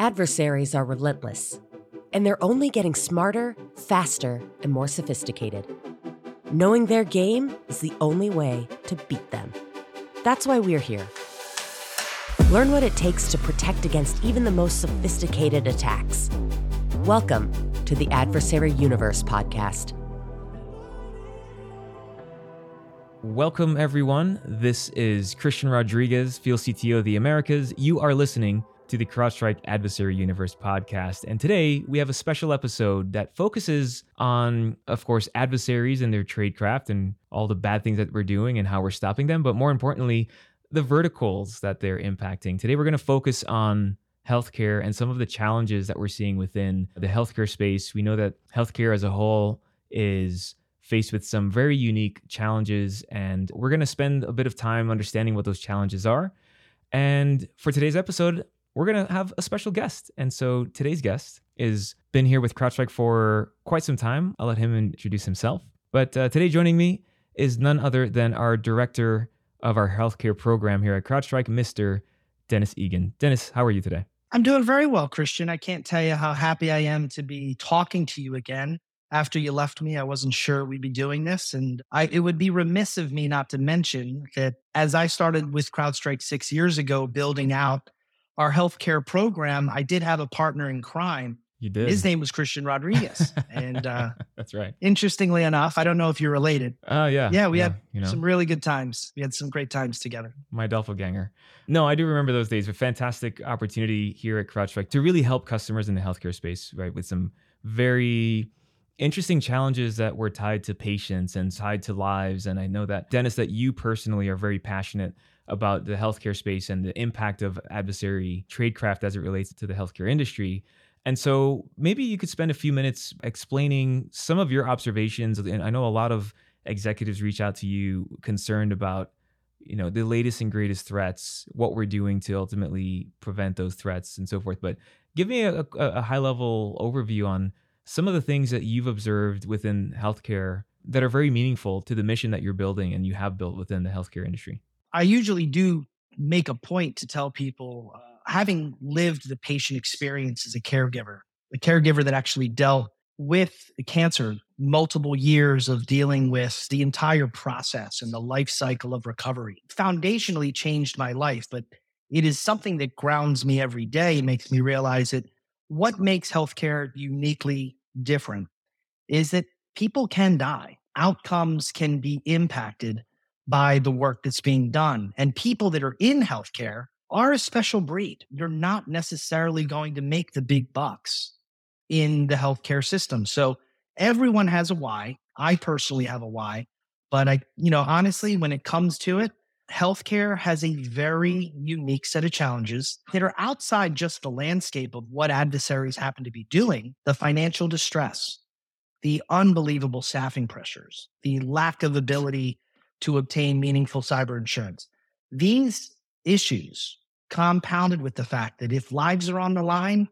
Adversaries are relentless, and they're only getting smarter, faster, and more sophisticated. Knowing their game is the only way to beat them. That's why we're here. Learn what it takes to protect against even the most sophisticated attacks. Welcome to the Adversary Universe podcast. Welcome, everyone. This is Cristian Rodriguez, Field CTO of the Americas. You are listening to the CrowdStrike Adversary Universe podcast. And today we have a special episode that focuses on, of course, adversaries and their tradecraft and all the bad things that we're doing and how we're stopping them. But more importantly, the verticals that they're impacting. Today we're going to focus on healthcare and some of the challenges that we're seeing within the healthcare space. We know that healthcare as a whole is faced with some very unique challenges, and we're going to spend a bit of time understanding what those challenges are. And for today's episode, we're going to have a special guest. And so today's guest is been here with CrowdStrike for quite some time. I'll let him introduce himself. But uh, today joining me is none other than our director of our healthcare program here at CrowdStrike, Mr. Dennis Egan. Dennis, how are you today? I'm doing very well, Cristian. I can't tell you how happy I am to be talking to you again. After you left me, I wasn't sure we'd be doing this. And I, it would be remiss of me not to mention that as I started with CrowdStrike six years ago, building out our healthcare program, I did have a partner in crime. You did. His name was Cristian Rodriguez. and uh, that's right. Interestingly enough, I don't know if you're related. Oh, uh, yeah. Yeah, we yeah, had you know. some really good times. We had some great times together. My doppelganger. No, I do remember those days. A fantastic opportunity here at CrowdStrike to really help customers in the healthcare space, right? With some very interesting challenges that were tied to patients and tied to lives. And I know that, Dennis, that you personally are very passionate about the healthcare space and the impact of adversary tradecraft as it relates to the healthcare industry. And so maybe you could spend a few minutes explaining some of your observations. And I know a lot of executives reach out to you concerned about you know the latest and greatest threats what we're doing to ultimately prevent those threats and so forth but give me a, a, high level overview on some of the things that you've observed within healthcare that are very meaningful to the mission that you're building and you have built within the healthcare industry I usually do make a point to tell people, uh, having lived the patient experience as a caregiver, a caregiver that actually dealt with cancer, multiple years of dealing with the entire process and the life cycle of recovery, foundationally changed my life. But it is something that grounds me every day, and makes me realize that what makes healthcare uniquely different is that people can die, outcomes can be impacted by the work that's being done. And people that are in healthcare are a special breed. You're not necessarily going to make the big bucks in the healthcare system. So everyone has a why. I personally have a why. But I, you know, honestly, when it comes to it, healthcare has a very unique set of challenges that are outside just the landscape of what adversaries happen to be doing the financial distress, the unbelievable staffing pressures, the lack of ability to obtain meaningful cyber insurance. These issues compounded with the fact that if lives are on the line,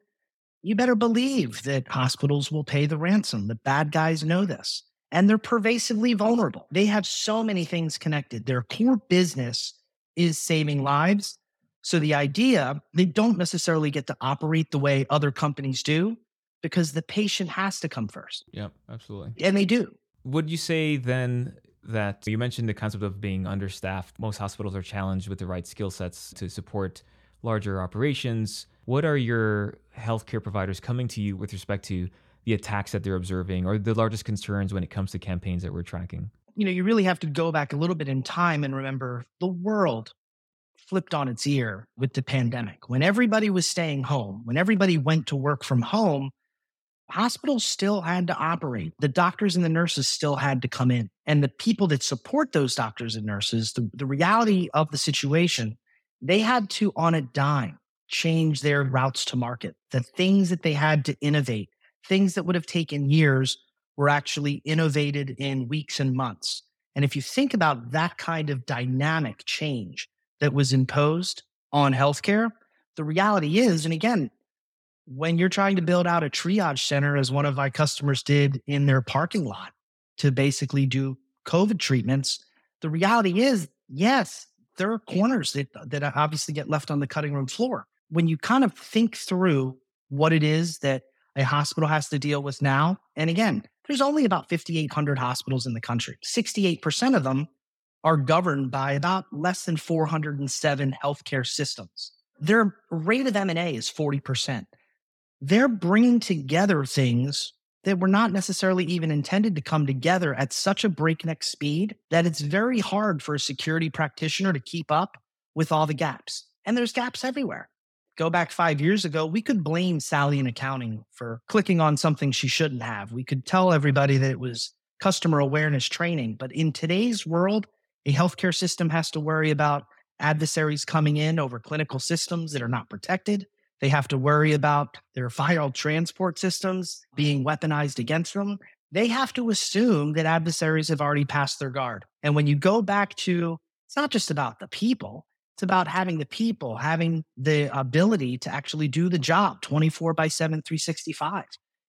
you better believe that hospitals will pay the ransom. The bad guys know this and they're pervasively vulnerable. They have so many things connected. Their core business is saving lives. So the idea, they don't necessarily get to operate the way other companies do because the patient has to come first. Yep, absolutely. And they do. Would you say then that you mentioned the concept of being understaffed. Most hospitals are challenged with the right skill sets to support larger operations. What are your healthcare providers coming to you with respect to the attacks that they're observing or the largest concerns when it comes to campaigns that we're tracking? You know, you really have to go back a little bit in time and remember the world flipped on its ear with the pandemic. When everybody was staying home, when everybody went to work from home, hospitals still had to operate. The doctors and the nurses still had to come in. And the people that support those doctors and nurses, the, the reality of the situation, they had to, on a dime, change their routes to market. The things that they had to innovate, things that would have taken years, were actually innovated in weeks and months. And if you think about that kind of dynamic change that was imposed on healthcare, the reality is, and again, when you're trying to build out a triage center, as one of my customers did in their parking lot to basically do COVID treatments, the reality is, yes, there are corners that, that obviously get left on the cutting room floor. when you kind of think through what it is that a hospital has to deal with now, and again, there's only about 5,800 hospitals in the country. 68% of them are governed by about less than 407 healthcare systems. Their rate of M&A is 40%. They're bringing together things that were not necessarily even intended to come together at such a breakneck speed that it's very hard for a security practitioner to keep up with all the gaps. And there's gaps everywhere. Go back five years ago, we could blame Sally in accounting for clicking on something she shouldn't have. We could tell everybody that it was customer awareness training. But in today's world, a healthcare system has to worry about adversaries coming in over clinical systems that are not protected. They have to worry about their viral transport systems being weaponized against them. They have to assume that adversaries have already passed their guard. And when you go back to, it's not just about the people, it's about having the people having the ability to actually do the job 24 by 7, 365.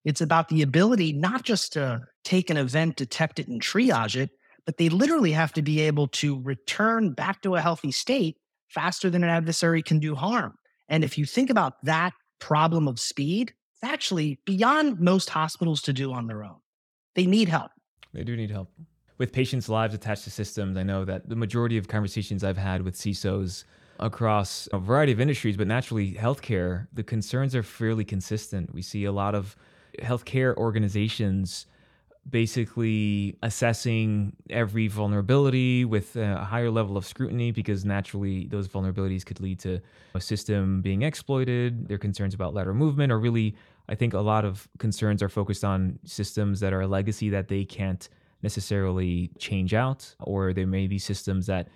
It's about the ability not just to take an event, detect it, and triage it, but they literally have to be able to return back to a healthy state faster than an adversary can do harm. And if you think about that problem of speed, it's actually beyond most hospitals to do on their own. They need help. They do need help. With patients' lives attached to systems, I know that the majority of conversations I've had with CISOs across a variety of industries, but naturally healthcare, the concerns are fairly consistent. We see a lot of healthcare organizations basically assessing every vulnerability with a higher level of scrutiny because naturally those vulnerabilities could lead to a system being exploited. Their concerns about lateral movement are really, I think, a lot of concerns are focused on systems that are a legacy that they can't necessarily change out, or there may be systems that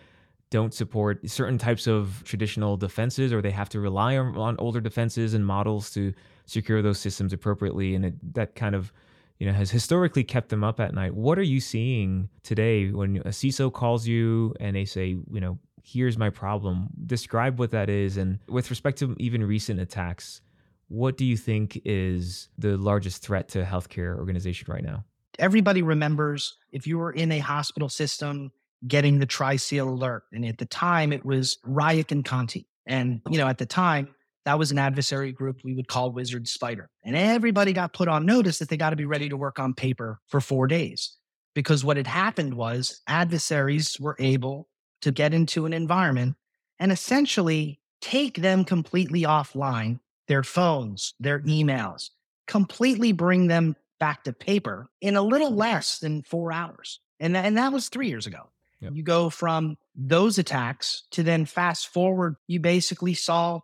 don't support certain types of traditional defenses or they have to rely on, on older defenses and models to secure those systems appropriately and it, that kind of you know, has historically kept them up at night. What are you seeing today when a CISO calls you and they say, you know, here's my problem? Describe what that is. And with respect to even recent attacks, what do you think is the largest threat to healthcare organization right now? Everybody remembers if you were in a hospital system getting the Tri-Seal alert. And at the time it was Ryuk and Conti. And, you know, at the time, that was an adversary group we would call Wizard Spider. And everybody got put on notice that they got to be ready to work on paper for four days. Because what had happened was adversaries were able to get into an environment and essentially take them completely offline, their phones, their emails, completely bring them back to paper in a little less than four hours. And, and that was three years ago. Yep. You go from those attacks to then fast forward, you basically saw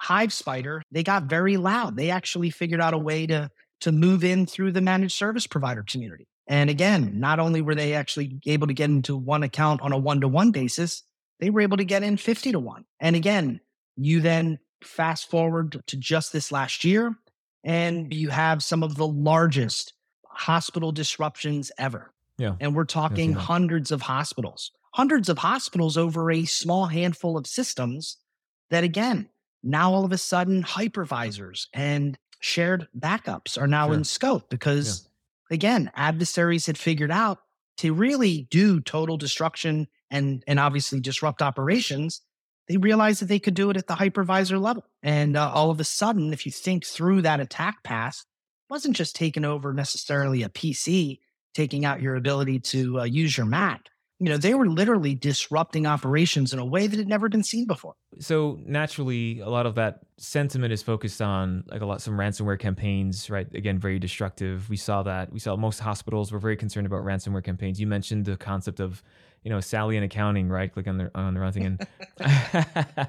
Hive Spider, they got very loud. They actually figured out a way to to move in through the managed service provider community. And again, not only were they actually able to get into one account on a one to one basis, they were able to get in 50 to 1. And again, you then fast forward to just this last year, and you have some of the largest hospital disruptions ever. Yeah. And we're talking hundreds of hospitals, hundreds of hospitals over a small handful of systems that, again, now all of a sudden hypervisors and shared backups are now sure. in scope because yeah. again adversaries had figured out to really do total destruction and and obviously disrupt operations they realized that they could do it at the hypervisor level and uh, all of a sudden if you think through that attack path wasn't just taking over necessarily a pc taking out your ability to uh, use your mac you know, they were literally disrupting operations in a way that had never been seen before. So naturally, a lot of that sentiment is focused on like a lot some ransomware campaigns, right? Again, very destructive. We saw that. We saw most hospitals were very concerned about ransomware campaigns. You mentioned the concept of you know Sally in accounting, right? Click on the on the wrong thing. And,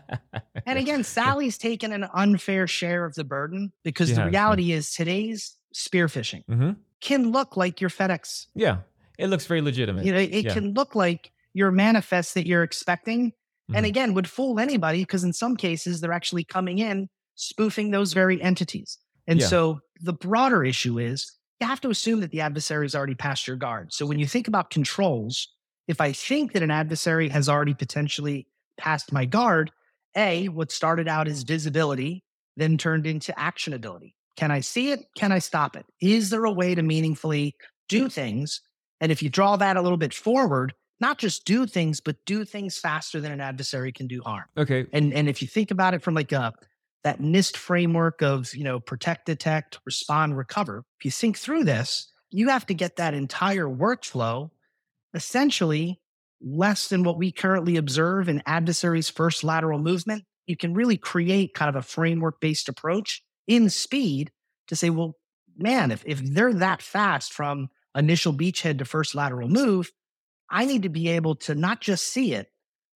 and again, Sally's taken an unfair share of the burden because the reality yeah. is today's spear phishing mm-hmm. can look like your FedEx. Yeah, it looks very legitimate. You know, it yeah. can look like your manifest that you're expecting. Mm-hmm. And again, would fool anybody because in some cases they're actually coming in spoofing those very entities. And yeah. so the broader issue is you have to assume that the adversary has already passed your guard. So when you think about controls, if I think that an adversary has already potentially passed my guard, A, what started out as visibility then turned into actionability. Can I see it? Can I stop it? Is there a way to meaningfully do things and if you draw that a little bit forward, not just do things, but do things faster than an adversary can do harm. Okay. And and if you think about it from like a that NIST framework of, you know, protect, detect, respond, recover. If you think through this, you have to get that entire workflow essentially less than what we currently observe in adversaries' first lateral movement. You can really create kind of a framework based approach in speed to say, well, man, if, if they're that fast from initial beachhead to first lateral move, I need to be able to not just see it,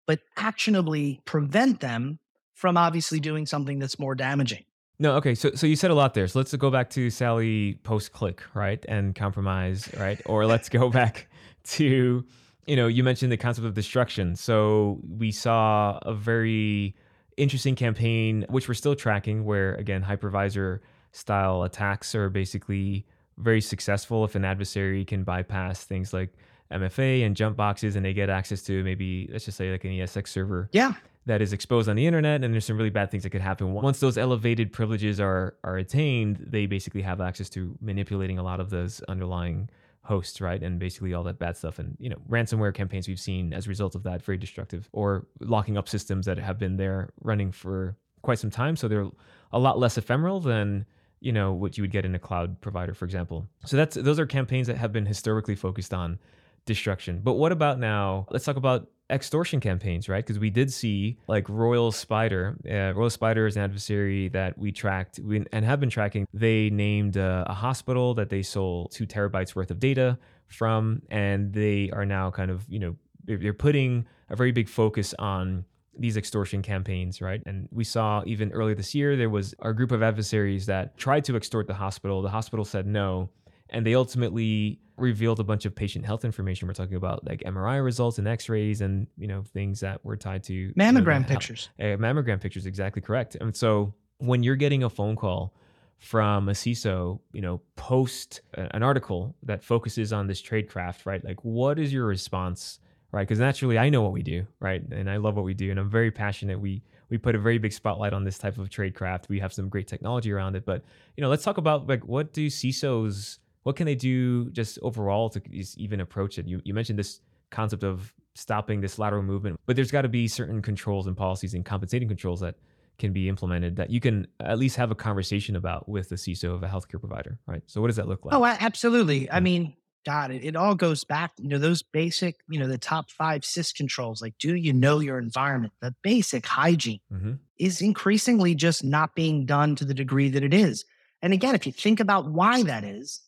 but actionably prevent them from obviously doing something that's more damaging. No, okay. So, so you said a lot there. So let's go back to Sally post click, right, and compromise, right? Or let's go back to, you know, you mentioned the concept of destruction. So we saw a very interesting campaign, which we're still tracking, where again, hypervisor style attacks are basically very successful if an adversary can bypass things like MFA and jump boxes and they get access to maybe, let's just say, like an ESX server. Yeah. that is exposed on the internet and there's some really bad things that could happen. Once those elevated privileges are are attained they basically have access to manipulating a lot of those underlying hosts right? And basically all that bad stuff and you know ransomware campaigns we've seen as a result of that very destructive or locking up systems that have been there running for quite some time. So they're a lot less ephemeral than you know what you would get in a cloud provider for example so that's those are campaigns that have been historically focused on destruction but what about now let's talk about extortion campaigns, right? Because we did see like Royal Spider. Uh, Royal Spider is an adversary that we tracked we, and have been tracking. They named uh, a hospital that they sold two terabytes worth of data from, and they are now kind of you know they're putting a very big focus on these extortion campaigns, right? And we saw even earlier this year there was a group of adversaries that tried to extort the hospital. The hospital said no, and they ultimately revealed a bunch of patient health information. We're talking about like MRI results and X-rays and you know things that were tied to mammogram you know, pictures. Uh, mammogram pictures, exactly correct. And so when you're getting a phone call from a CISO, you know, post an article that focuses on this tradecraft, right? Like, what is your response, right? Because naturally, I know what we do, right, and I love what we do, and I'm very passionate. We we put a very big spotlight on this type of tradecraft. We have some great technology around it, but you know, let's talk about like what do CISOs what can they do just overall to even approach it? You, you mentioned this concept of stopping this lateral movement, but there's got to be certain controls and policies and compensating controls that can be implemented that you can at least have a conversation about with the CISO of a healthcare provider, right? So what does that look like? Oh, absolutely. I mm. mean, God, it, it all goes back, you know, those basic, you know, the top five CIS controls, like do you know your environment? The basic hygiene mm-hmm. is increasingly just not being done to the degree that it is. And again, if you think about why that is,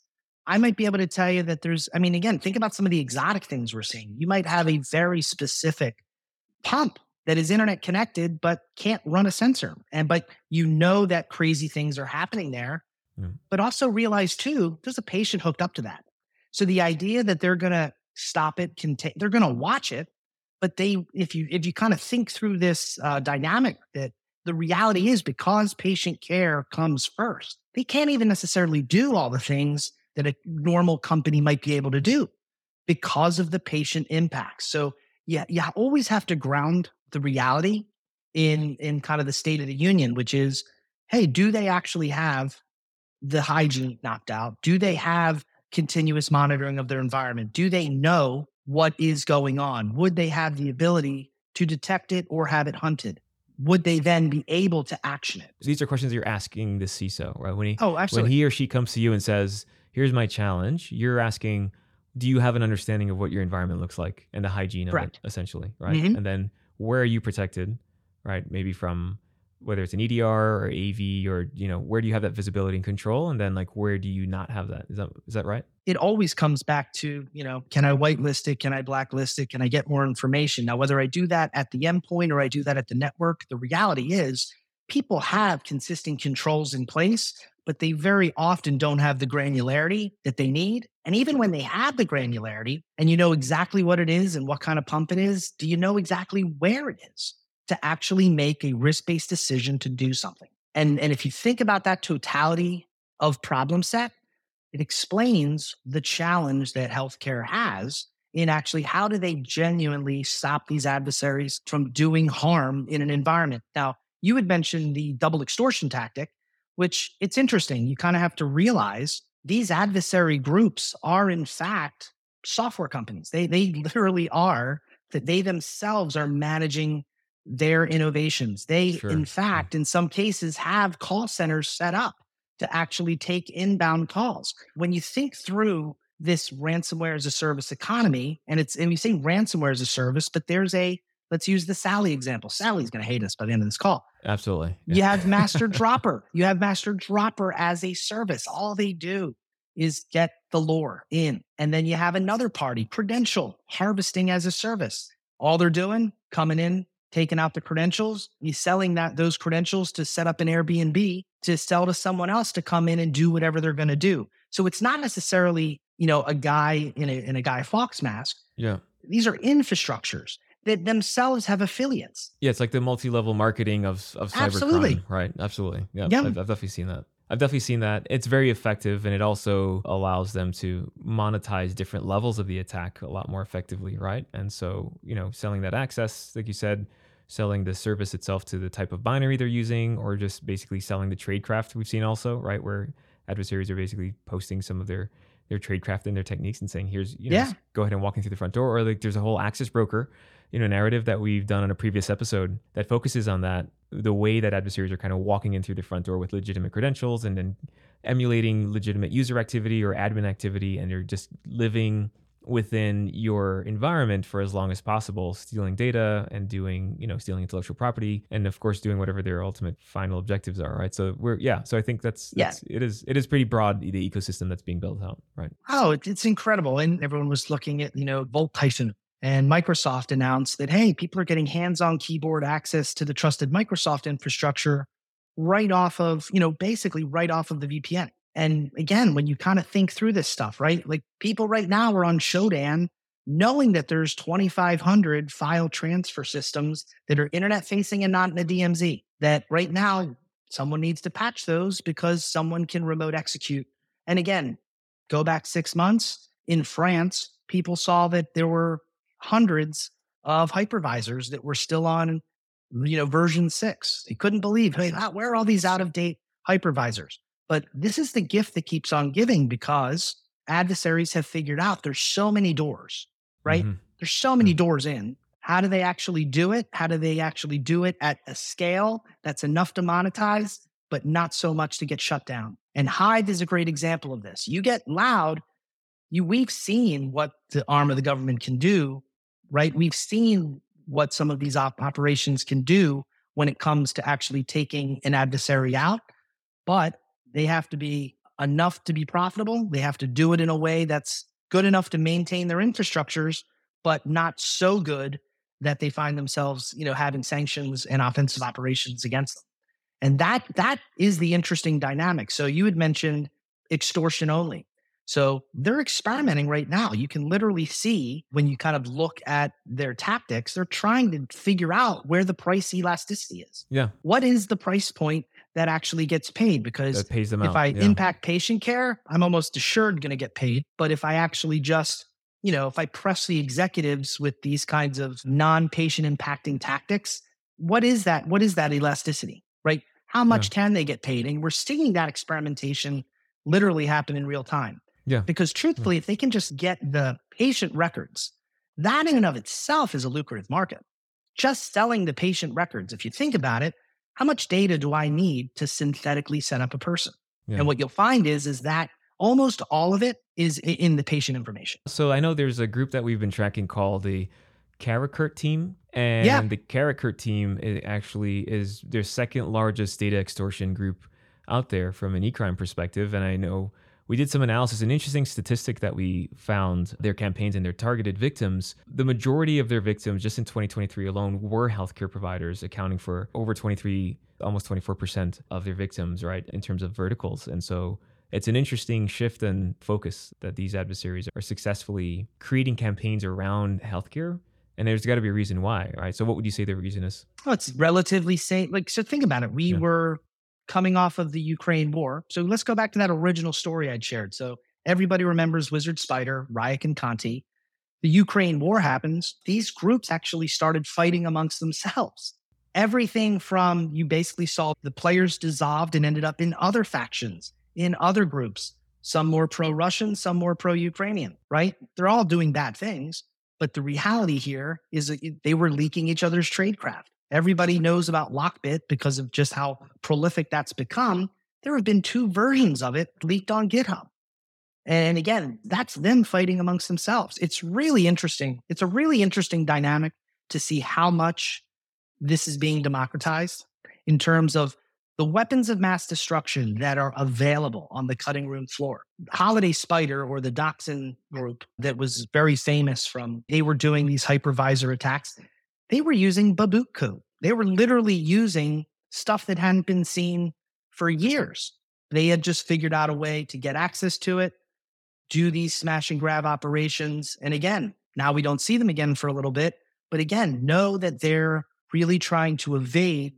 I might be able to tell you that there's, I mean, again, think about some of the exotic things we're seeing. You might have a very specific pump that is internet connected, but can't run a sensor. And, but you know that crazy things are happening there. Mm. But also realize too, there's a patient hooked up to that. So the idea that they're going to stop it, contain, they're going to watch it. But they, if you, if you kind of think through this uh, dynamic that the reality is because patient care comes first, they can't even necessarily do all the things that a normal company might be able to do because of the patient impact. So yeah, you always have to ground the reality in in kind of the state of the union, which is, hey, do they actually have the hygiene knocked out? Do they have continuous monitoring of their environment? Do they know what is going on? Would they have the ability to detect it or have it hunted? Would they then be able to action it? These are questions you're asking the CISO, right? When he oh, absolutely. when he or she comes to you and says, here's my challenge. You're asking, do you have an understanding of what your environment looks like and the hygiene Correct. of it, essentially, right? Mm-hmm. And then where are you protected, right? Maybe from whether it's an EDR or AV or you know where do you have that visibility and control, and then like where do you not have that? Is that is that right? It always comes back to you know can I whitelist it? Can I blacklist it? Can I get more information? Now whether I do that at the endpoint or I do that at the network, the reality is people have consistent controls in place but they very often don't have the granularity that they need. And even when they have the granularity and you know exactly what it is and what kind of pump it is, do you know exactly where it is to actually make a risk based decision to do something? And, and if you think about that totality of problem set, it explains the challenge that healthcare has in actually how do they genuinely stop these adversaries from doing harm in an environment. Now, you had mentioned the double extortion tactic which it's interesting. You kind of have to realize these adversary groups are, in fact, software companies. They, they literally are that they themselves are managing their innovations. They, Sure. in fact, in some cases, have call centers set up to actually take inbound calls. When you think through this ransomware as a service economy, and it's and we say ransomware as a service, but there's a let's use the Sally example. Sally's going to hate us by the end of this call. Absolutely. You have Master Dropper. You have Master Dropper as a service. All they do is get the lore in. And then you have another party, credential, harvesting as a service. All they're doing, coming in, taking out the credentials, he's selling that those credentials to set up an Airbnb to sell to someone else to come in and do whatever they're going to do. So it's not necessarily, you know, a guy in a in a Guy Fawkes mask. Yeah. These are infrastructures that themselves have affiliates. Yeah, it's like the multi-level marketing of of cybercrime, Absolutely. right? Absolutely. Yeah, Yeah. I've, I've definitely seen that. I've definitely seen that. It's very effective, and it also allows them to monetize different levels of the attack a lot more effectively, right? And so, you know, selling that access, like you said, selling the service itself to the type of binary they're using, or just basically selling the tradecraft we've seen also, right, where adversaries are basically posting some of their their tradecraft and their techniques and saying, "Here's, you know, Yeah. go ahead and walk in through the front door," or like there's a whole access broker you know narrative that we've done on a previous episode that focuses on that the way that adversaries are kind of walking in through the front door with legitimate credentials and then emulating legitimate user activity or admin activity and they're just living within your environment for as long as possible stealing data and doing you know stealing intellectual property and of course doing whatever their ultimate final objectives are right so we're yeah so i think that's, Yeah. it is it is pretty broad the ecosystem that's being built out right Oh, it's incredible. And everyone was looking at, you know, Volt Typhoon and Microsoft announced that, hey, people are getting hands on keyboard access to the trusted Microsoft infrastructure right off of, you know, basically right off of the VPN. And again, when you kind of think through this stuff, right? Like people right now are on Shodan knowing that there's 2,500 file transfer systems that are internet facing and not in a DMZ. That right now, someone needs to patch those because someone can remote execute. And again, go back six months in France, people saw that there were hundreds of hypervisors that were still on, you know, version six. They couldn't believe, hey, where are all these out of date hypervisors? But this is the gift that keeps on giving because adversaries have figured out there's so many doors, right? Mhm. There's so many doors in. How do they actually do it? How do they actually do it at a scale that's enough to monetize, but not so much to get shut down? And Hive is a great example of this. You get loud, you we've seen what the arm of the government can do, right? We've seen what some of these op- operations can do when it comes to actually taking an adversary out, but they have to be enough to be profitable. They have to do it in a way that's good enough to maintain their infrastructures, but not so good that they find themselves, you know, having sanctions and offensive operations against them. And that that is the interesting dynamic. So you had mentioned extortion only. So they're experimenting right now. You can literally see when you kind of look at their tactics, they're trying to figure out where the price elasticity is. yeah What is the price point that actually gets paid? Because that pays them if out I yeah. impact patient care, I'm almost assured going to get paid. But if I actually just, you know, if I press the executives with these kinds of non-patient impacting tactics, what is that? What is that elasticity, right? How much can they get paid? And we're seeing that experimentation literally happen in real time. Yeah. Because truthfully, if they can just get the patient records, that in and of itself is a lucrative market. Just selling the patient records, if you think about it, how much data do I need to synthetically set up a person? Yeah. And what you'll find is, is that almost all of it is in the patient information. So I know there's a group that we've been tracking called the Karakurt team, and Yeah. the Karakurt team actually is their second largest data extortion group out there from an e-crime perspective. And I know we did some analysis. An interesting statistic that we found: their campaigns and their targeted victims. The majority of their victims, just in 2023 alone, were healthcare providers, accounting for over 23, almost 24 percent of their victims, right, in terms of verticals. And so it's an interesting shift and focus that these adversaries are successfully creating campaigns around healthcare. And there's got to be a reason why, right? So, what would you say the reason is? Well, it's relatively safe. Like, so think about it. We Yeah. were coming off of the Ukraine war. So let's go back to that original story I'd shared. So everybody remembers Wizard Spider, Ryuk and Conti. The Ukraine war happens. These groups actually started fighting amongst themselves. Everything from you basically saw the players dissolved and ended up in other factions, in other groups, some more pro Russian, some more pro Ukrainian, right? They're all doing bad things. But the reality here is that they were leaking each other's tradecraft. Everybody knows about Lockbit because of just how prolific that's become. There have been two versions of it leaked on GitHub. And again, that's them fighting amongst themselves. It's really interesting. It's a really interesting dynamic to see how much this is being democratized in terms of the weapons of mass destruction that are available on the cutting room floor. Holiday Spider or the Doxin group that was very famous from, they were doing these hypervisor attacks. They were using code. They were literally using stuff that hadn't been seen for years. They had just figured out a way to get access to it, do these smash and grab operations. And again, now we don't see them again for a little bit. But again, know that they're really trying to evade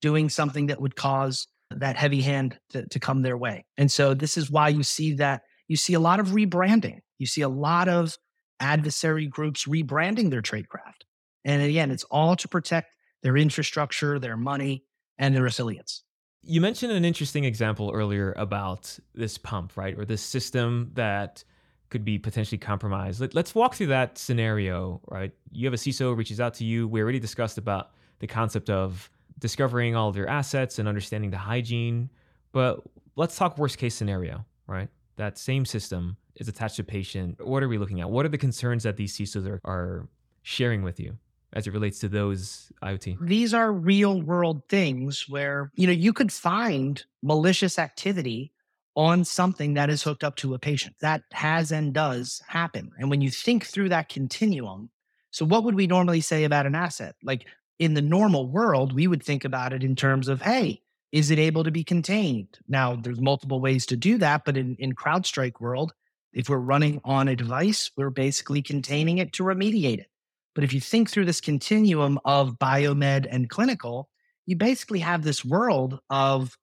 doing something that would cause that heavy hand to, to come their way. And so this is why you see that you see a lot of rebranding. You see a lot of adversary groups rebranding their tradecraft. And again, it's all to protect their infrastructure, their money, and their resilience. You mentioned an interesting example earlier about this pump, right? Or this system that could be potentially compromised. Let, us walk through that scenario, right? You have a CISO reaches out to you. We already discussed about the concept of discovering all of your assets and understanding the hygiene. But let's talk worst case scenario, right? That same system is attached to patient. What are we looking at? What are the concerns that these CISOs are, are sharing with you? As it relates to those IoT? These are real world things where, you know, you could find malicious activity on something that is hooked up to a patient. That has and does happen. And when you think through that continuum, so what would we normally say about an asset? Like in the normal world, we would think about it in terms of, hey, is it able to be contained? Now, there's multiple ways to do that, but in, in CrowdStrike world, if we're running on a device, we're basically containing it to remediate it. But if you think through this continuum of biomed and clinical, you basically have this world of,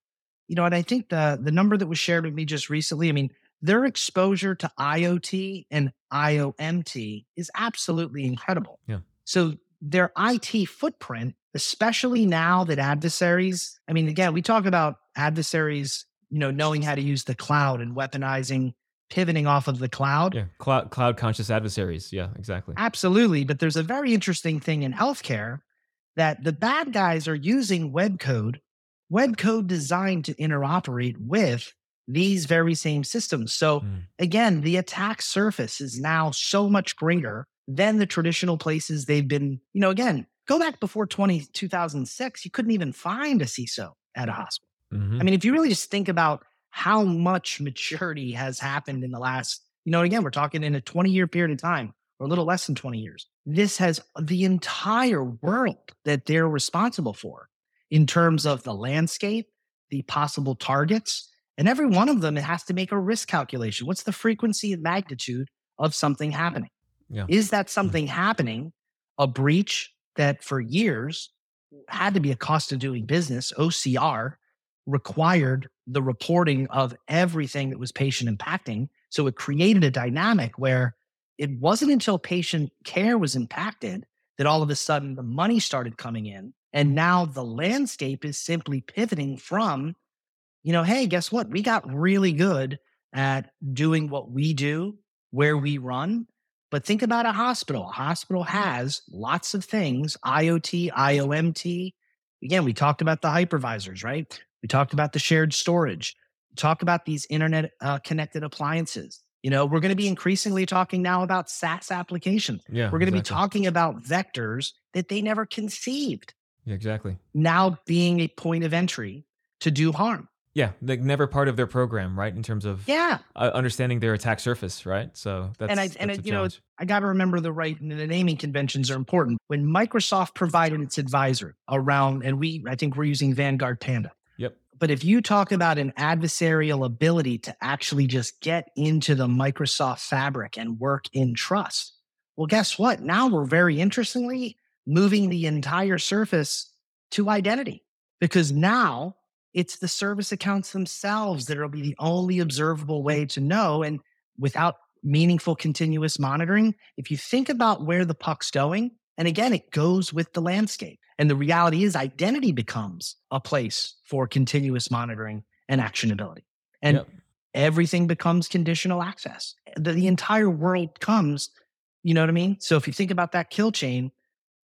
you know, and I think the the number that was shared with me just recently, I mean, their exposure to IoT and IOMT is absolutely incredible. Yeah. So their IT footprint, especially now that adversaries, I mean, again, we talk about adversaries, you know, knowing how to use the cloud and weaponizing pivoting off of the cloud. Yeah, cloud, cloud conscious adversaries. Yeah, exactly. Absolutely. But there's a very interesting thing in healthcare that the bad guys are using web code, web code designed to interoperate with these very same systems. So mm. again, the attack surface is now so much greater than the traditional places they've been. You know, again, go back before 20, 2006, you couldn't even find a CISO at a hospital. Mm-hmm. I mean, if you really just think about how much maturity has happened in the last, you know, again, we're talking in a 20 year period of time or a little less than 20 years. This has the entire world that they're responsible for in terms of the landscape, the possible targets, and every one of them has to make a risk calculation. What's the frequency and magnitude of something happening? Yeah. Is that mm. something happening, a breach that for years had to be a cost of doing business, OCR, required the reporting of everything that was patient impacting. So it created a dynamic where it wasn't until patient care was impacted that all of a sudden the money started coming in. And now the landscape is simply pivoting from, you know, hey, guess what? We got really good at doing what we do, where we run. But think about a hospital. A hospital has lots of things IoT, IOMT. Again, we talked about the hypervisors, right? We talked about the shared storage. We talk about these internet uh, connected appliances. You know, we're going to be increasingly talking now about SaaS applications. Yeah, we're going to exactly. be talking about vectors that they never conceived. Yeah, exactly. Now being a point of entry to do harm. Yeah, like never part of their program, right? In terms of yeah, uh, understanding their attack surface, right? So that's and I that's and it, you know I got to remember the right the naming conventions are important. When Microsoft provided its advisor around, and we I think we're using Vanguard Panda. But if you talk about an adversarial ability to actually just get into the Microsoft fabric and work in trust, well, guess what? Now we're very interestingly moving the entire surface to identity because now it's the service accounts themselves that will be the only observable way to know. And without meaningful continuous monitoring, if you think about where the puck's going, and again, it goes with the landscape. And the reality is, identity becomes a place for continuous monitoring and actionability. And yep. everything becomes conditional access. The, the, entire world comes, you know what I mean? So if you think about that kill chain,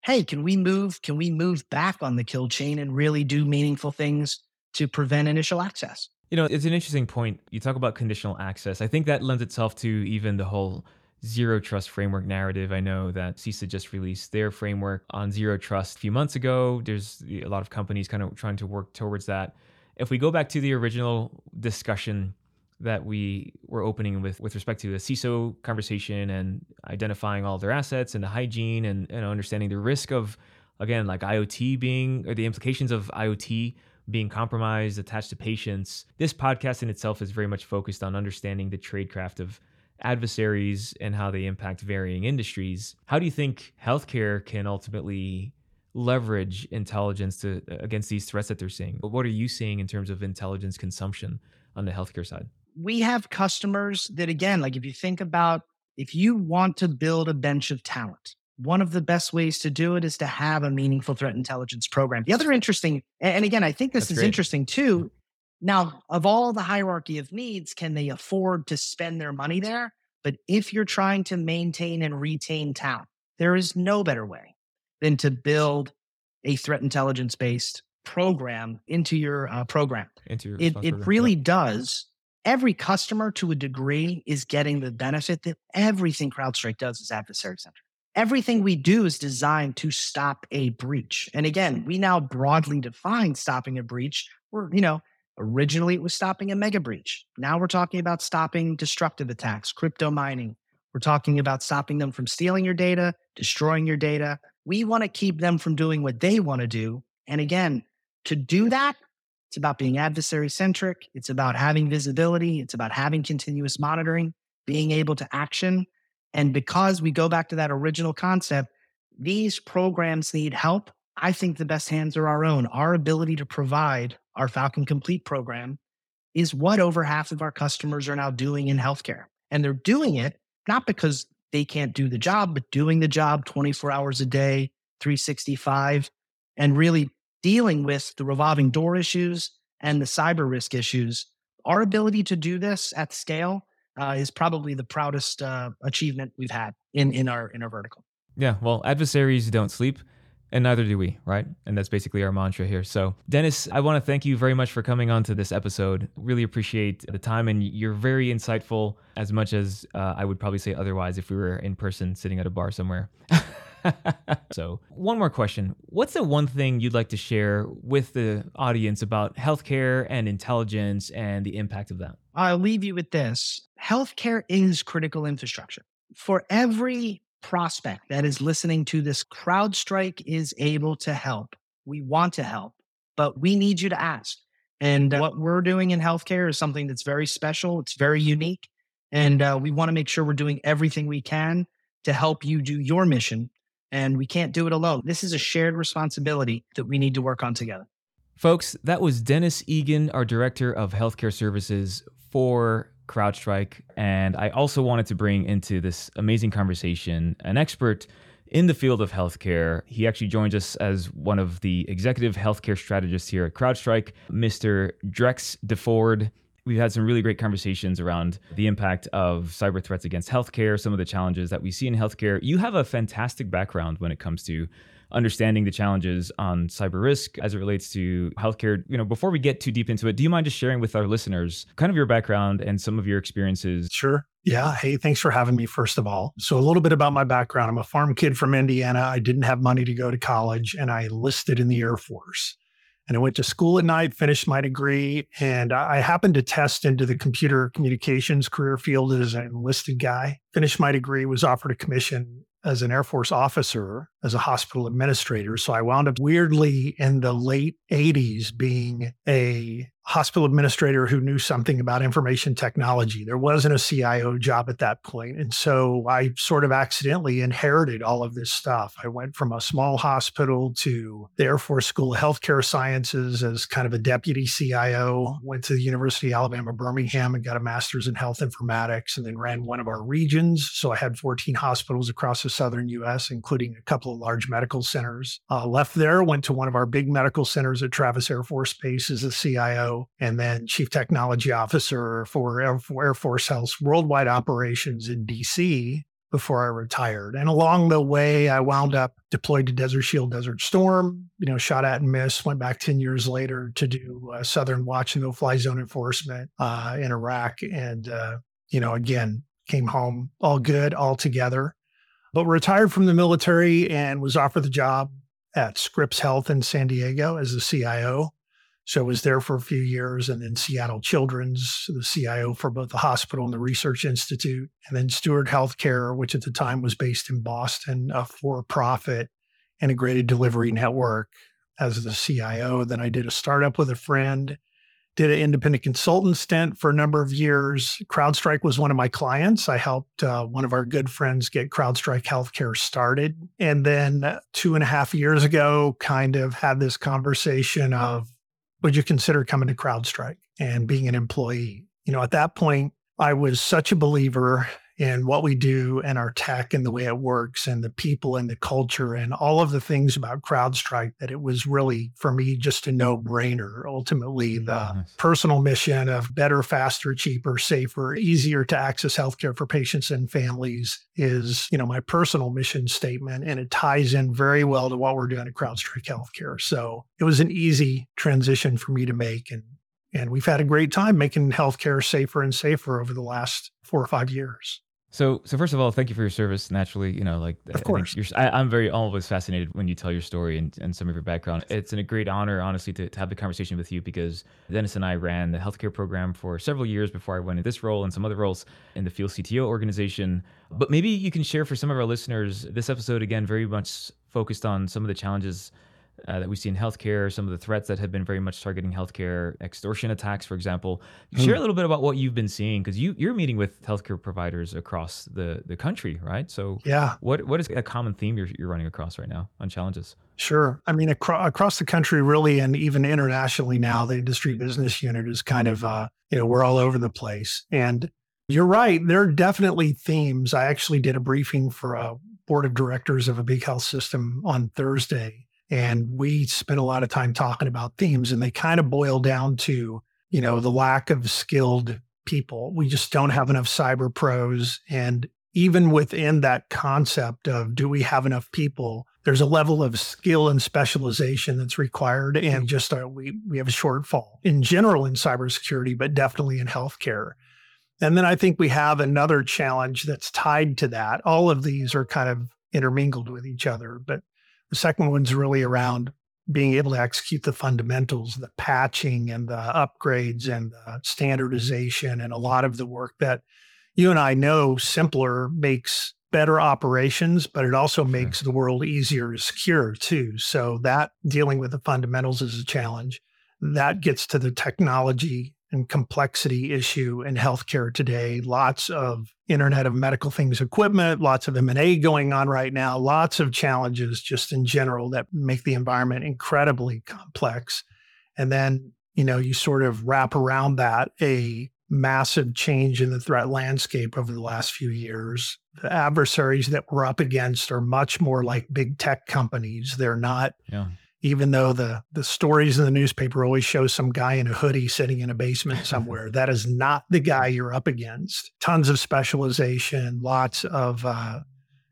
hey, can we move? Can we move back on the kill chain and really do meaningful things to prevent initial access? You know, it's an interesting point. You talk about conditional access. I think that lends itself to even the whole zero trust framework narrative. I know that CISA just released their framework on zero trust a few months ago. There's a lot of companies kind of trying to work towards that. If we go back to the original discussion that we were opening with with respect to the CISO conversation and identifying all their assets and the hygiene and know, understanding the risk of again like IoT being or the implications of IoT being compromised attached to patients. This podcast in itself is very much focused on understanding the tradecraft of adversaries and how they impact varying industries. How do you think healthcare can ultimately leverage intelligence to against these threats that they're seeing? What are you seeing in terms of intelligence consumption on the healthcare side? We have customers that again, like if you think about if you want to build a bench of talent, one of the best ways to do it is to have a meaningful threat intelligence program. The other interesting, and again, I think this That's is great. interesting too. Hmm. Now, of all the hierarchy of needs, can they afford to spend their money there? But if you're trying to maintain and retain talent, there is no better way than to build a threat intelligence based program into your uh, program. Into your it, it really yeah. does. Every customer to a degree is getting the benefit that everything CrowdStrike does is adversary centered everything we do is designed to stop a breach. And again, we now broadly define stopping a breach. We're, you know, originally it was stopping a mega breach. Now we're talking about stopping destructive attacks, crypto mining. We're talking about stopping them from stealing your data, destroying your data. We want to keep them from doing what they want to do. And again, to do that, it's about being adversary centric. It's about having visibility. It's about having continuous monitoring, being able to action and because we go back to that original concept, these programs need help. I think the best hands are our own. Our ability to provide our Falcon Complete program is what over half of our customers are now doing in healthcare. And they're doing it not because they can't do the job, but doing the job 24 hours a day, 365, and really dealing with the revolving door issues and the cyber risk issues. Our ability to do this at scale uh, is probably the proudest uh, achievement we've had in in our in our vertical. Yeah, well, adversaries don't sleep, and neither do we, right? And that's basically our mantra here. So, Dennis, I want to thank you very much for coming on to this episode. Really appreciate the time, and you're very insightful, as much as uh, I would probably say otherwise if we were in person sitting at a bar somewhere. so, one more question. What's the one thing you'd like to share with the audience about healthcare and intelligence and the impact of that? I'll leave you with this healthcare is critical infrastructure. For every prospect that is listening to this, CrowdStrike is able to help. We want to help, but we need you to ask. And uh, what we're doing in healthcare is something that's very special, it's very unique. And uh, we want to make sure we're doing everything we can to help you do your mission and we can't do it alone. This is a shared responsibility that we need to work on together. Folks, that was Dennis Egan, our Director of Healthcare Services for CrowdStrike. And I also wanted to bring into this amazing conversation an expert in the field of healthcare. He actually joins us as one of the executive healthcare strategists here at CrowdStrike, Mr. Drex DeFord. We've had some really great conversations around the impact of cyber threats against healthcare, some of the challenges that we see in healthcare. You have a fantastic background when it comes to understanding the challenges on cyber risk as it relates to healthcare. You know, before we get too deep into it, do you mind just sharing with our listeners kind of your background and some of your experiences? Sure. Yeah. Hey, thanks for having me, first of all. So, a little bit about my background. I'm a farm kid from Indiana. I didn't have money to go to college and I enlisted in the Air Force and I went to school at night, finished my degree, and I happened to test into the computer communications career field as an enlisted guy. Finished my degree, was offered a commission as an Air Force officer, as a hospital administrator. So I wound up weirdly in the late 80s being a hospital administrator who knew something about information technology. There wasn't a CIO job at that point. And so I sort of accidentally inherited all of this stuff. I went from a small hospital to the Air Force School of Healthcare Sciences as kind of a deputy CIO, went to the University of Alabama, Birmingham, and got a master's in health informatics, and then ran one of our regions. So I had 14 hospitals across the southern US, including a couple of large medical centers. Uh, left there, went to one of our big medical centers at Travis Air Force Base as a CIO and then Chief Technology Officer for Air, Force Health's worldwide operations in DC. before I retired. And along the way, I wound up deployed to Desert Shield, Desert Storm, you know, shot at and missed, went back 10 years later to do uh, Southern Watch and No Fly Zone enforcement uh, in Iraq. And, uh, you know, again, came home all good, all together. But retired from the military and was offered the job at Scripps Health in San Diego as the CIO. So was there for a few years and then Seattle Children's, the CIO for both the hospital and the research institute, and then Steward Healthcare, which at the time was based in Boston, a for-profit integrated delivery network as the CIO. Then I did a startup with a friend, did an independent consultant stint for a number of years. CrowdStrike was one of my clients. I helped uh, one of our good friends get CrowdStrike Healthcare started. And then two and a half years ago, kind of had this conversation of, would you consider coming to CrowdStrike and being an employee? You know, at that point, I was such a believer in what we do and our tech and the way it works and the people and the culture and all of the things about CrowdStrike that it was really, for me, just a no brainer. Ultimately, the nice. personal mission of better, faster, cheaper, safer, easier to access healthcare for patients and families is, you know, my personal mission statement. And it ties in very well to what we're doing at CrowdStrike Healthcare. So it was an easy transition for me to make. And and we've had a great time making healthcare safer and safer over the last four or five years. So, so first of all, thank you for your service. Naturally, you know, like of course, I am very always fascinated when you tell your story and, and some of your background. It's a great honor, honestly, to, to have the conversation with you because Dennis and I ran the healthcare program for several years before I went in this role and some other roles in the field CTO organization. But maybe you can share for some of our listeners this episode again, very much focused on some of the challenges uh, that we see in healthcare, some of the threats that have been very much targeting healthcare, extortion attacks, for example. Mm. Share a little bit about what you've been seeing because you you're meeting with healthcare providers across the the country, right? So yeah, what what is a common theme you're you're running across right now on challenges? Sure. I mean, acro- across the country, really, and even internationally now, the industry business unit is kind of, uh, you know, we're all over the place. And you're right. There are definitely themes. I actually did a briefing for a board of directors of a big health system on Thursday and we spent a lot of time talking about themes, and they kind of boil down to, you know, the lack of skilled people. We just don't have enough cyber pros. And even within that concept of do we have enough people, there's a level of skill and specialization that's required. And just uh, we, we have a shortfall in general in cybersecurity, but definitely in healthcare. And then I think we have another challenge that's tied to that. All of these are kind of intermingled with each other, but the second one's really around being able to execute the fundamentals, the patching and the upgrades and the standardization, and a lot of the work that you and I know simpler makes better operations, but it also makes the world easier to secure too. So that dealing with the fundamentals is a challenge. That gets to the technology and complexity issue in healthcare today. Lots of Internet of Medical Things equipment, lots of M&A going on right now, lots of challenges just in general that make the environment incredibly complex. And then, you know, you sort of wrap around that a massive change in the threat landscape over the last few years. The adversaries that we're up against are much more like big tech companies. They're not yeah even though the the stories in the newspaper always show some guy in a hoodie sitting in a basement somewhere that is not the guy you're up against. Tons of specialization lots of uh,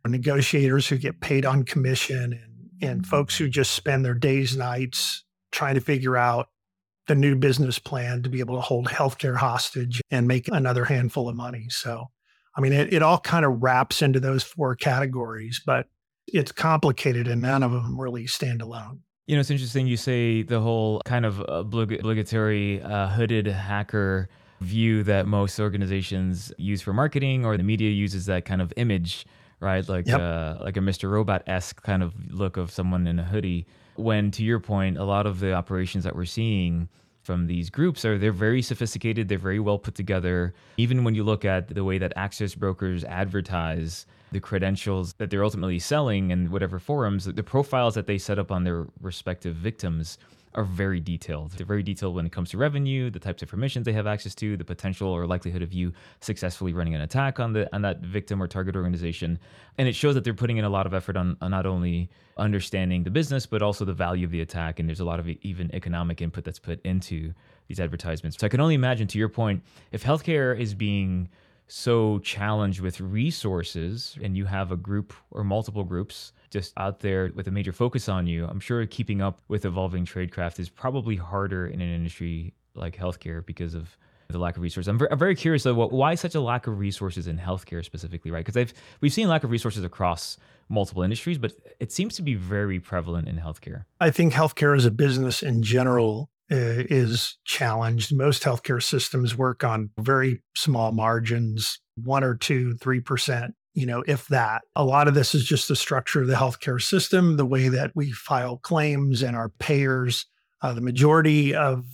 negotiators who get paid on commission and and folks who just spend their days nights trying to figure out the new business plan to be able to hold healthcare hostage and make another handful of money. So i mean it, it all kind of wraps into those four categories but it's complicated and none of them really stand alone you know, it's interesting you say the whole kind of obligatory uh, hooded hacker view that most organizations use for marketing or the media uses that kind of image, right? Like yep. uh, like a Mr. Robot esque kind of look of someone in a hoodie. When to your point, a lot of the operations that we're seeing from these groups are they're very sophisticated, they're very well put together. Even when you look at the way that access brokers advertise the credentials that they're ultimately selling and whatever forums, the profiles that they set up on their respective victims are very detailed. They're very detailed when it comes to revenue, the types of permissions they have access to, the potential or likelihood of you successfully running an attack on the on that victim or target organization. And it shows that they're putting in a lot of effort on, on not only understanding the business, but also the value of the attack. And there's a lot of even economic input that's put into these advertisements. So I can only imagine, to your point, if healthcare is being so challenged with resources and you have a group or multiple groups just out there with a major focus on you, I'm sure keeping up with evolving tradecraft is probably harder in an industry like healthcare because of the lack of resources. I'm, I'm very curious though, why such a lack of resources in healthcare specifically, right? Because we've seen lack of resources across multiple industries, but it seems to be very prevalent in healthcare. I think healthcare as a business in general is challenged. Most healthcare systems work on very small margins, one or two, three percent you know, if that. A lot of this is just the structure of the healthcare system, the way that we file claims and our payers. Uh, the majority of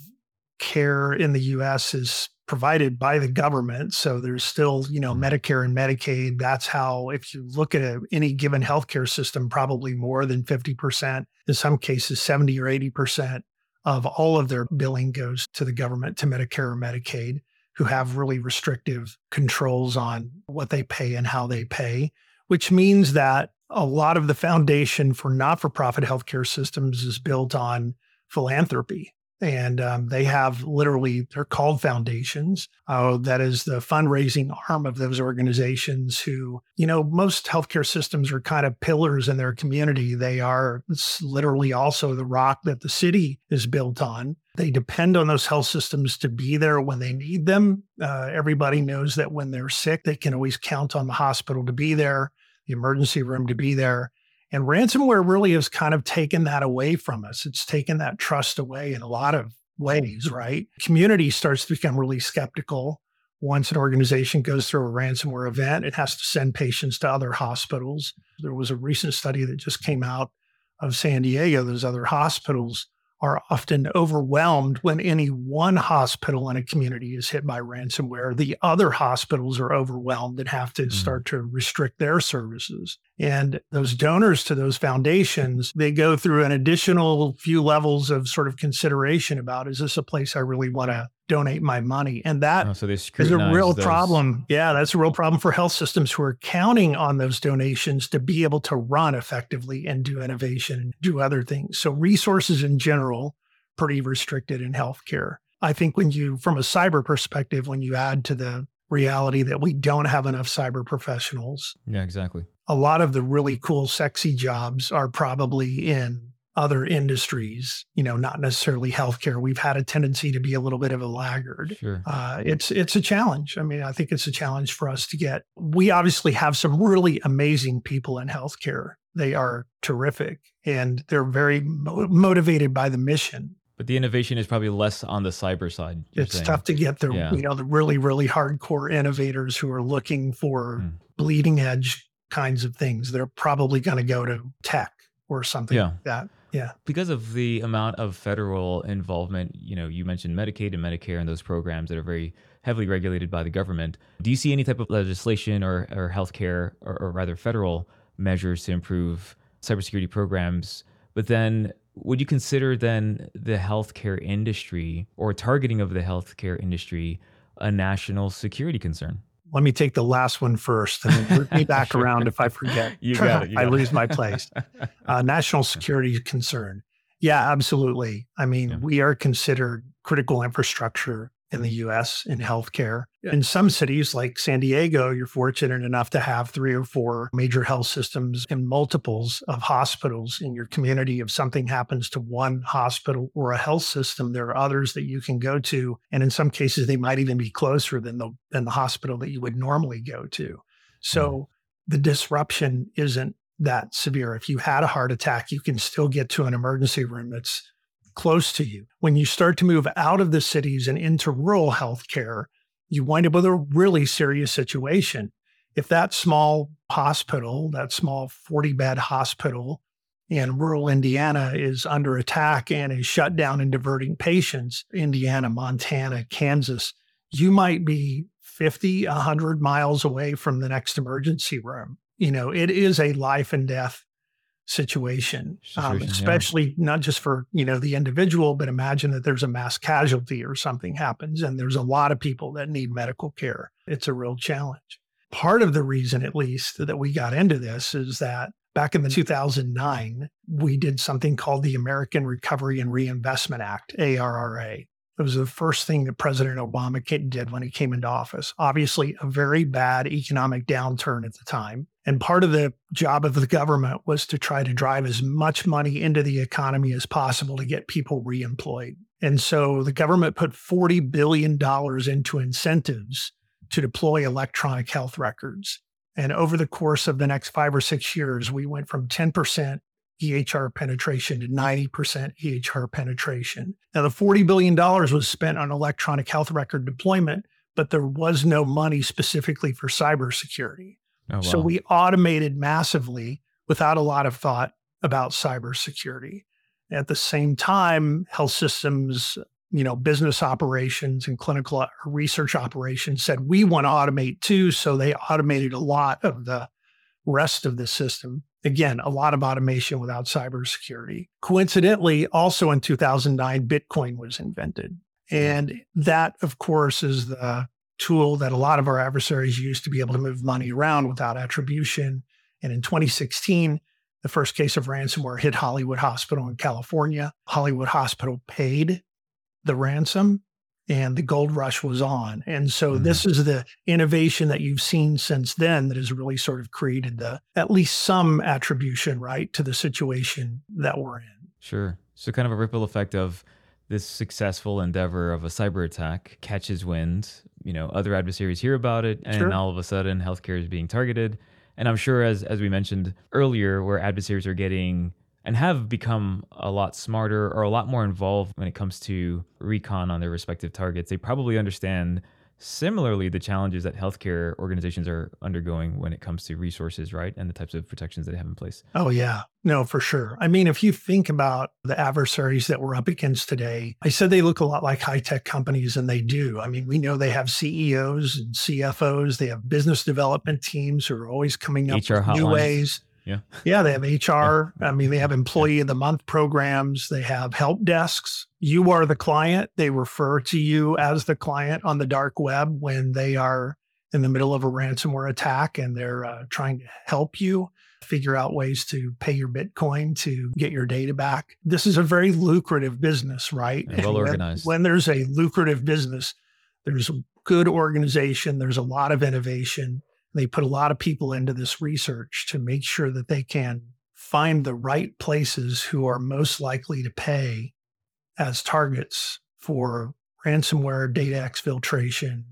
care in the US is provided by the government. So there's still, you know, mm-hmm. Medicare and Medicaid. That's how, if you look at a, any given healthcare system, probably more than 50%, in some cases, 70 or 80% of all of their billing goes to the government, to Medicare or Medicaid, who have really restrictive controls on what they pay and how they pay, which means that a lot of the foundation for not for profit healthcare systems is built on philanthropy and um, they have literally they're called foundations. Uh, that is the fundraising arm of those organizations who you know most healthcare systems are kind of pillars in their community. They are literally also the rock that the city is built on. They depend on those health systems to be there when they need them. Uh, everybody knows that when they're sick they can always count on the hospital to be there the emergency room to be there and ransomware really has kind of taken that away from us. It's taken that trust away in a lot of ways, right? Community starts to become really skeptical. Once an organization goes through a ransomware event, it has to send patients to other hospitals. There was a recent study that just came out of San Diego. Those other hospitals are often overwhelmed when any one hospital in a community is hit by ransomware. The other hospitals are overwhelmed and have to mm. start to restrict their services. And those donors to those foundations, they go through an additional few levels of sort of consideration about is this a place I really want to donate my money. And that oh, so is a real those. problem. Yeah, that's a real problem for health systems who are counting on those donations to be able to run effectively and do innovation and do other things. So resources in general, pretty restricted in healthcare. I think when you, from a cyber perspective, when you add to the reality that we don't have enough cyber professionals. Yeah, exactly. A lot of the really cool, sexy jobs are probably in other industries, you know, not necessarily healthcare. We've had a tendency to be a little bit of a laggard. Sure. Uh, it's it's a challenge. I mean, I think it's a challenge for us to get. We obviously have some really amazing people in healthcare. They are terrific, and they're very mo- motivated by the mission. But the innovation is probably less on the cyber side. It's saying. tough to get the yeah. you know the really really hardcore innovators who are looking for mm. bleeding edge kinds of things. They're probably going to go to tech or something yeah. like that. Yeah. Because of the amount of federal involvement, you know, you mentioned Medicaid and Medicare and those programs that are very heavily regulated by the government. Do you see any type of legislation or, or healthcare or, or rather federal measures to improve cybersecurity programs? But then would you consider then the healthcare industry or targeting of the healthcare industry a national security concern? Let me take the last one first and then me back sure. around if I forget. You got it. You I lose it. my place. Uh, national security concern. Yeah, absolutely. I mean, yeah. we are considered critical infrastructure in the US in healthcare. In some cities like San Diego, you're fortunate enough to have three or four major health systems and multiples of hospitals in your community. If something happens to one hospital or a health system, there are others that you can go to. And in some cases, they might even be closer than the, than the hospital that you would normally go to. So mm. the disruption isn't that severe. If you had a heart attack, you can still get to an emergency room that's close to you. When you start to move out of the cities and into rural healthcare, you wind up with a really serious situation. If that small hospital, that small 40 bed hospital in rural Indiana is under attack and is shut down and diverting patients, Indiana, Montana, Kansas, you might be 50, 100 miles away from the next emergency room. You know, it is a life and death situation, um, especially yeah. not just for you know the individual, but imagine that there's a mass casualty or something happens, and there's a lot of people that need medical care. It's a real challenge. Part of the reason, at least, that we got into this is that back in the 2009, we did something called the American Recovery and Reinvestment Act, ARRA. It was the first thing that President Obama did when he came into office. Obviously, a very bad economic downturn at the time. And part of the job of the government was to try to drive as much money into the economy as possible to get people reemployed. And so the government put $40 billion into incentives to deploy electronic health records. And over the course of the next five or six years, we went from 10% EHR penetration to 90% EHR penetration. Now, the $40 billion was spent on electronic health record deployment, but there was no money specifically for cybersecurity. Oh, wow. So we automated massively without a lot of thought about cybersecurity. At the same time, health systems, you know, business operations and clinical uh, research operations said we want to automate too. So they automated a lot of the rest of the system. Again, a lot of automation without cybersecurity. Coincidentally, also in 2009, Bitcoin was invented. And that, of course, is the tool that a lot of our adversaries use to be able to move money around without attribution. And in 2016, the first case of ransomware hit Hollywood Hospital in California. Hollywood Hospital paid the ransom and the gold rush was on. And so mm-hmm. this is the innovation that you've seen since then that has really sort of created the at least some attribution, right, to the situation that we're in. Sure. So kind of a ripple effect of this successful endeavor of a cyber attack catches wind, you know, other adversaries hear about it and sure. all of a sudden healthcare is being targeted. And I'm sure as as we mentioned earlier where adversaries are getting and have become a lot smarter or a lot more involved when it comes to recon on their respective targets. They probably understand similarly the challenges that healthcare organizations are undergoing when it comes to resources, right? And the types of protections they have in place. Oh, yeah. No, for sure. I mean, if you think about the adversaries that we're up against today, I said they look a lot like high tech companies, and they do. I mean, we know they have CEOs and CFOs, they have business development teams who are always coming up HR with hotlines. new ways yeah. Yeah. They have HR. Yeah. I mean, they have employee of the month programs. They have help desks. You are the client. They refer to you as the client on the dark web when they are in the middle of a ransomware attack and they're uh, trying to help you figure out ways to pay your Bitcoin to get your data back. This is a very lucrative business, right? And well organized. When, when there's a lucrative business, there's good organization, there's a lot of innovation they put a lot of people into this research to make sure that they can find the right places who are most likely to pay as targets for ransomware, data exfiltration,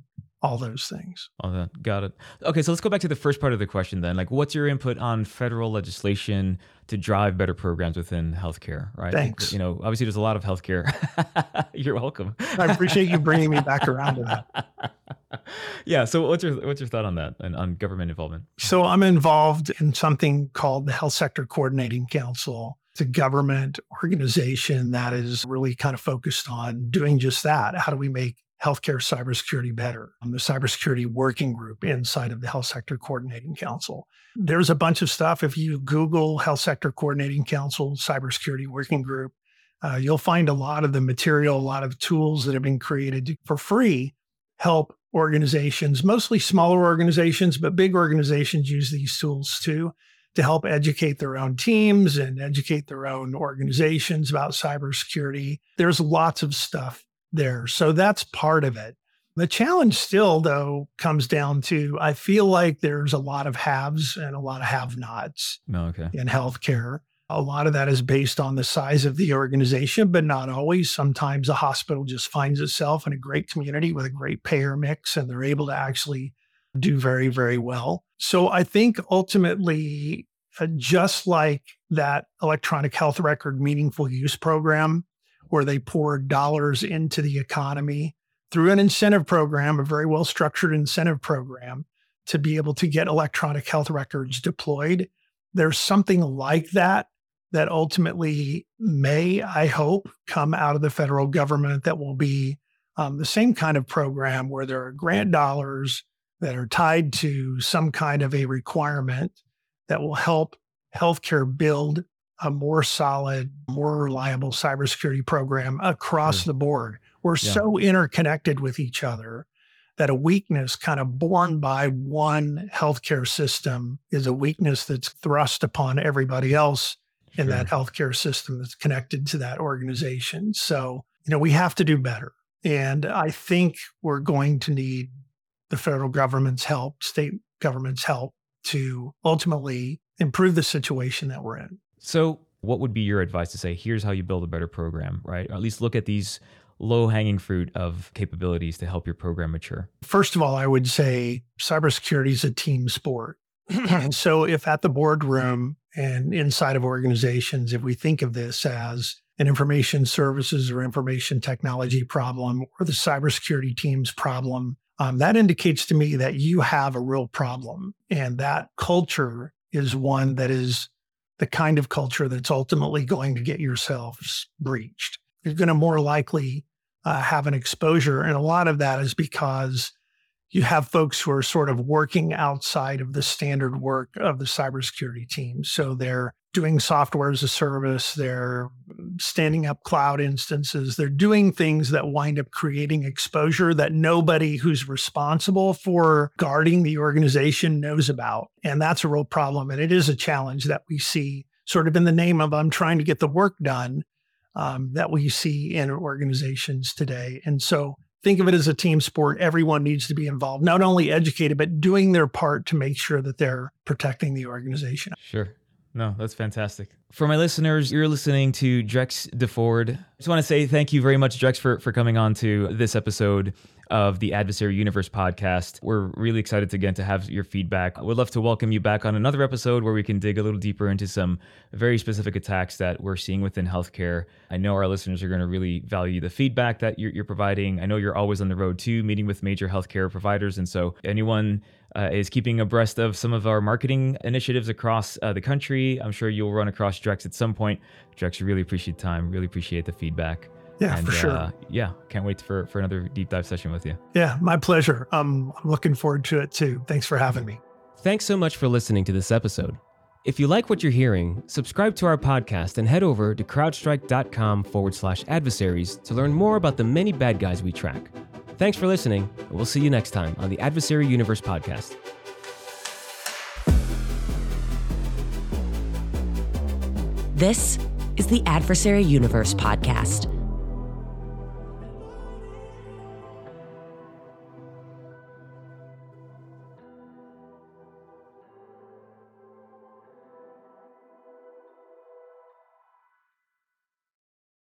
all those things. All that. Got it. Okay, so let's go back to the first part of the question then. Like, what's your input on federal legislation to drive better programs within healthcare, right? Thanks. You know, obviously there's a lot of healthcare. You're welcome. I appreciate you bringing me back around to that. yeah. So what's your what's your thought on that and on government involvement? So I'm involved in something called the Health Sector Coordinating Council. It's a government organization that is really kind of focused on doing just that. How do we make healthcare cybersecurity better? The cybersecurity working group inside of the Health Sector Coordinating Council. There's a bunch of stuff. If you Google Health Sector Coordinating Council, cybersecurity working group, uh, you'll find a lot of the material, a lot of tools that have been created for free help organizations, mostly smaller organizations, but big organizations use these tools too to help educate their own teams and educate their own organizations about cybersecurity. There's lots of stuff there. So that's part of it. The challenge still, though, comes down to I feel like there's a lot of haves and a lot of have nots oh, okay. in healthcare. A lot of that is based on the size of the organization, but not always. Sometimes a hospital just finds itself in a great community with a great payer mix and they're able to actually do very, very well. So I think ultimately, uh, just like that electronic health record meaningful use program, where they poured dollars into the economy through an incentive program, a very well structured incentive program to be able to get electronic health records deployed. There's something like that that ultimately may, I hope, come out of the federal government that will be um, the same kind of program where there are grant dollars that are tied to some kind of a requirement that will help healthcare build a more solid, more reliable cybersecurity program across the board. We're yeah. so interconnected with each other that a weakness kind of born by one healthcare system is a weakness that's thrust upon everybody else in that healthcare system that's connected to that organization. So, you know, we have to do better. And I think we're going to need the federal government's help, state government's help to ultimately improve the situation that we're in. So, what would be your advice to say, here's how you build a better program, right? Or at least look at these low hanging fruit of capabilities to help your program mature? First of all, I would say cybersecurity is a team sport. And so, if at the boardroom and inside of organizations, if we think of this as an information services or information technology problem or the cybersecurity team's problem, um, that indicates to me that you have a real problem. And that culture is one that is the kind of culture that's ultimately going to get yourselves breached. You're going to more likely uh, have an exposure. And a lot of that is because you have folks who are sort of working outside of the standard work of the cybersecurity team. So they're doing software as a service, they're standing up cloud instances, they're doing things that wind up creating exposure that nobody who's responsible for guarding the organization knows about. And that's a real problem. And it is a challenge that we see sort of in the name of I'm trying to get the work done um, that we see in organizations today. And so think of it as a team sport. Everyone needs to be involved, not only educated, but doing their part to make sure that they're protecting the organization. Sure. No, that's fantastic. For my listeners, you're listening to Drex DeFord. I just want to say thank you very much, Drex, for, for coming on to this episode of the Adversary Universe podcast. We're really excited to again to have your feedback. We'd love to welcome you back on another episode where we can dig a little deeper into some very specific attacks that we're seeing within healthcare. I know our listeners are going to really value the feedback that you're, you're providing. I know you're always on the road too, meeting with major healthcare providers. And so, anyone uh, is keeping abreast of some of our marketing initiatives across uh, the country. I'm sure you'll run across Drex at some point. Drex, really appreciate the time, really appreciate the feedback. Yeah, and, for sure. Uh, yeah, can't wait for, for another deep dive session with you. Yeah, my pleasure. Um, I'm looking forward to it too. Thanks for having me. Thanks so much for listening to this episode. If you like what you're hearing, subscribe to our podcast and head over to crowdstrike.com forward slash adversaries to learn more about the many bad guys we track. Thanks for listening, and we'll see you next time on the Adversary Universe podcast. This is the Adversary Universe podcast